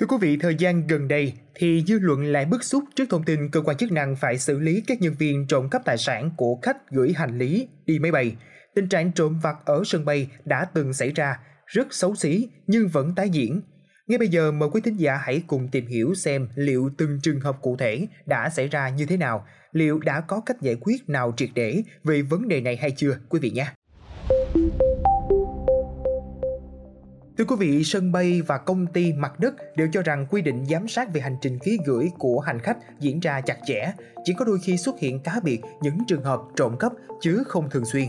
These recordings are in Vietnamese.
Thưa quý vị, thời gian gần đây thì dư luận lại bức xúc trước thông tin cơ quan chức năng phải xử lý các nhân viên trộm cắp tài sản của khách gửi hành lý đi máy bay. Tình trạng trộm vặt ở sân bay đã từng xảy ra, rất xấu xí nhưng vẫn tái diễn. Ngay bây giờ mời quý thính giả hãy cùng tìm hiểu xem liệu từng trường hợp cụ thể đã xảy ra như thế nào, liệu đã có cách giải quyết nào triệt để về vấn đề này hay chưa quý vị nhé. Thưa quý vị, sân bay và công ty mặt đất đều cho rằng quy định giám sát về hành trình ký gửi của hành khách diễn ra chặt chẽ, chỉ có đôi khi xuất hiện cá biệt những trường hợp trộm cắp chứ không thường xuyên.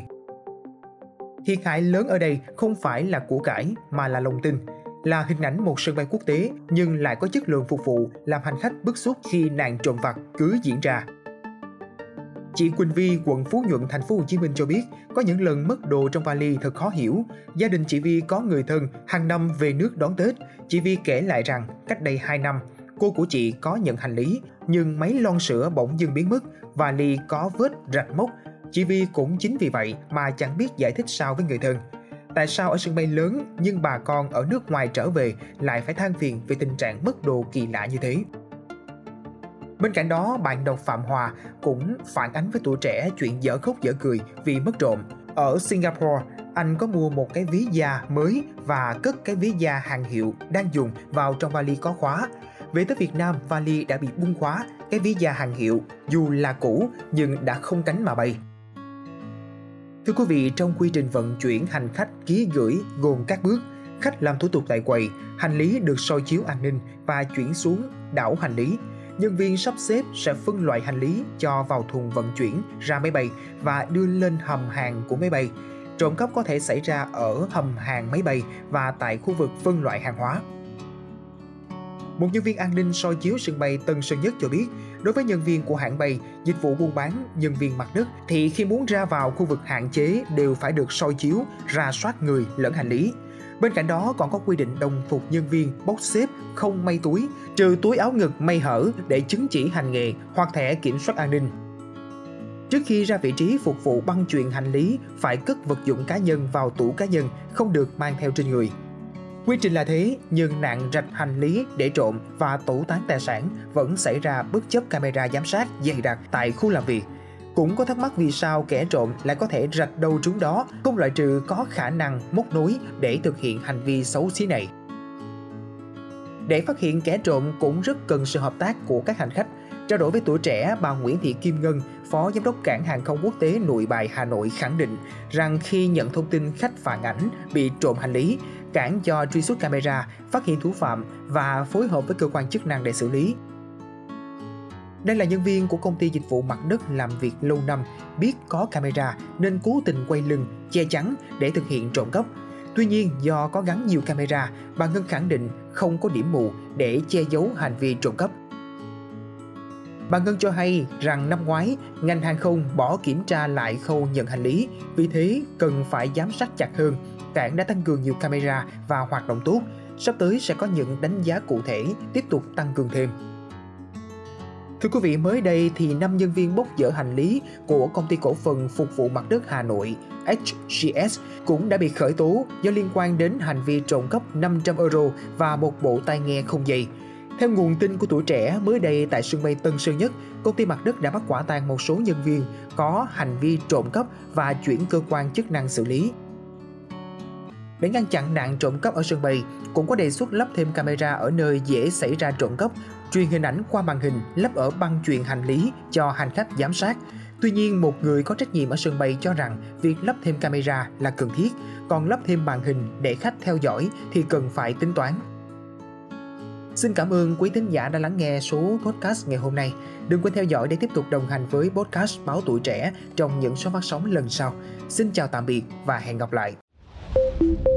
Thiệt hại lớn ở đây không phải là của cải mà là lòng tin, là hình ảnh một sân bay quốc tế nhưng lại có chất lượng phục vụ làm hành khách bức xúc khi nạn trộm vặt cứ diễn ra. Chị Quỳnh Vi, quận Phú Nhuận, thành phố Hồ Chí Minh cho biết, có những lần mất đồ trong vali thật khó hiểu. Gia đình chị Vi có người thân hàng năm về nước đón Tết. Chị Vi kể lại rằng, cách đây 2 năm, cô của chị có nhận hành lý, nhưng mấy lon sữa bỗng dưng biến mất, vali có vết rạch mốc. Chị Vi cũng chính vì vậy mà chẳng biết giải thích sao với người thân. Tại sao ở sân bay lớn nhưng bà con ở nước ngoài trở về lại phải than phiền về tình trạng mất đồ kỳ lạ như thế? Bên cạnh đó, bạn đọc Phạm Hòa cũng phản ánh với tuổi trẻ chuyện dở khóc dở cười vì mất trộm. Ở Singapore, anh có mua một cái ví da mới và cất cái ví da hàng hiệu đang dùng vào trong vali có khóa. Về tới Việt Nam, vali đã bị bung khóa, cái ví da hàng hiệu dù là cũ nhưng đã không cánh mà bay. Thưa quý vị, trong quy trình vận chuyển hành khách ký gửi gồm các bước, khách làm thủ tục tại quầy, hành lý được soi chiếu an ninh và chuyển xuống đảo hành lý, nhân viên sắp xếp sẽ phân loại hành lý cho vào thùng vận chuyển ra máy bay và đưa lên hầm hàng của máy bay. Trộm cắp có thể xảy ra ở hầm hàng máy bay và tại khu vực phân loại hàng hóa. Một nhân viên an ninh soi chiếu sân bay Tân Sơn Nhất cho biết, đối với nhân viên của hãng bay, dịch vụ buôn bán, nhân viên mặt đất thì khi muốn ra vào khu vực hạn chế đều phải được soi chiếu, ra soát người lẫn hành lý. Bên cạnh đó còn có quy định đồng phục nhân viên bốc xếp không may túi, trừ túi áo ngực may hở để chứng chỉ hành nghề hoặc thẻ kiểm soát an ninh. Trước khi ra vị trí phục vụ băng chuyển hành lý, phải cất vật dụng cá nhân vào tủ cá nhân, không được mang theo trên người. Quy trình là thế, nhưng nạn rạch hành lý để trộm và tẩu tán tài sản vẫn xảy ra bất chấp camera giám sát dày đặc tại khu làm việc. Cũng có thắc mắc vì sao kẻ trộm lại có thể rạch đâu chúng đó, không loại trừ có khả năng móc nối để thực hiện hành vi xấu xí này. Để phát hiện kẻ trộm cũng rất cần sự hợp tác của các hành khách. Trao đổi với tuổi trẻ, bà Nguyễn Thị Kim Ngân, Phó Giám đốc Cảng Hàng không Quốc tế Nội Bài Hà Nội khẳng định rằng khi nhận thông tin khách phản ảnh bị trộm hành lý, cảng cho truy xuất camera, phát hiện thủ phạm và phối hợp với cơ quan chức năng để xử lý. Đây là nhân viên của công ty dịch vụ mặt đất làm việc lâu năm, biết có camera nên cố tình quay lưng, che chắn để thực hiện trộm cắp. Tuy nhiên, do có gắn nhiều camera, bà Ngân khẳng định không có điểm mù để che giấu hành vi trộm cắp. Bà Ngân cho hay rằng năm ngoái, ngành hàng không bỏ kiểm tra lại khâu nhận hành lý, vì thế cần phải giám sát chặt hơn. Cảng đã tăng cường nhiều camera và hoạt động tốt. Sắp tới sẽ có những đánh giá cụ thể, tiếp tục tăng cường thêm. Thưa quý vị, mới đây thì 5 nhân viên bốc dỡ hành lý của công ty cổ phần phục vụ mặt đất Hà Nội HGS cũng đã bị khởi tố do liên quan đến hành vi trộm cắp 500 euro và một bộ tai nghe không dây. Theo nguồn tin của tuổi trẻ, mới đây tại sân bay Tân Sơn Nhất, công ty mặt đất đã bắt quả tang một số nhân viên có hành vi trộm cắp và chuyển cơ quan chức năng xử lý. Để ngăn chặn nạn trộm cắp ở sân bay, cũng có đề xuất lắp thêm camera ở nơi dễ xảy ra trộm cắp, truyền hình ảnh qua màn hình lắp ở băng truyền hành lý cho hành khách giám sát. Tuy nhiên, một người có trách nhiệm ở sân bay cho rằng việc lắp thêm camera là cần thiết, còn lắp thêm màn hình để khách theo dõi thì cần phải tính toán. Xin cảm ơn quý thính giả đã lắng nghe số podcast ngày hôm nay. Đừng quên theo dõi để tiếp tục đồng hành với podcast Báo Tuổi Trẻ trong những số phát sóng lần sau. Xin chào tạm biệt và hẹn gặp lại. thank you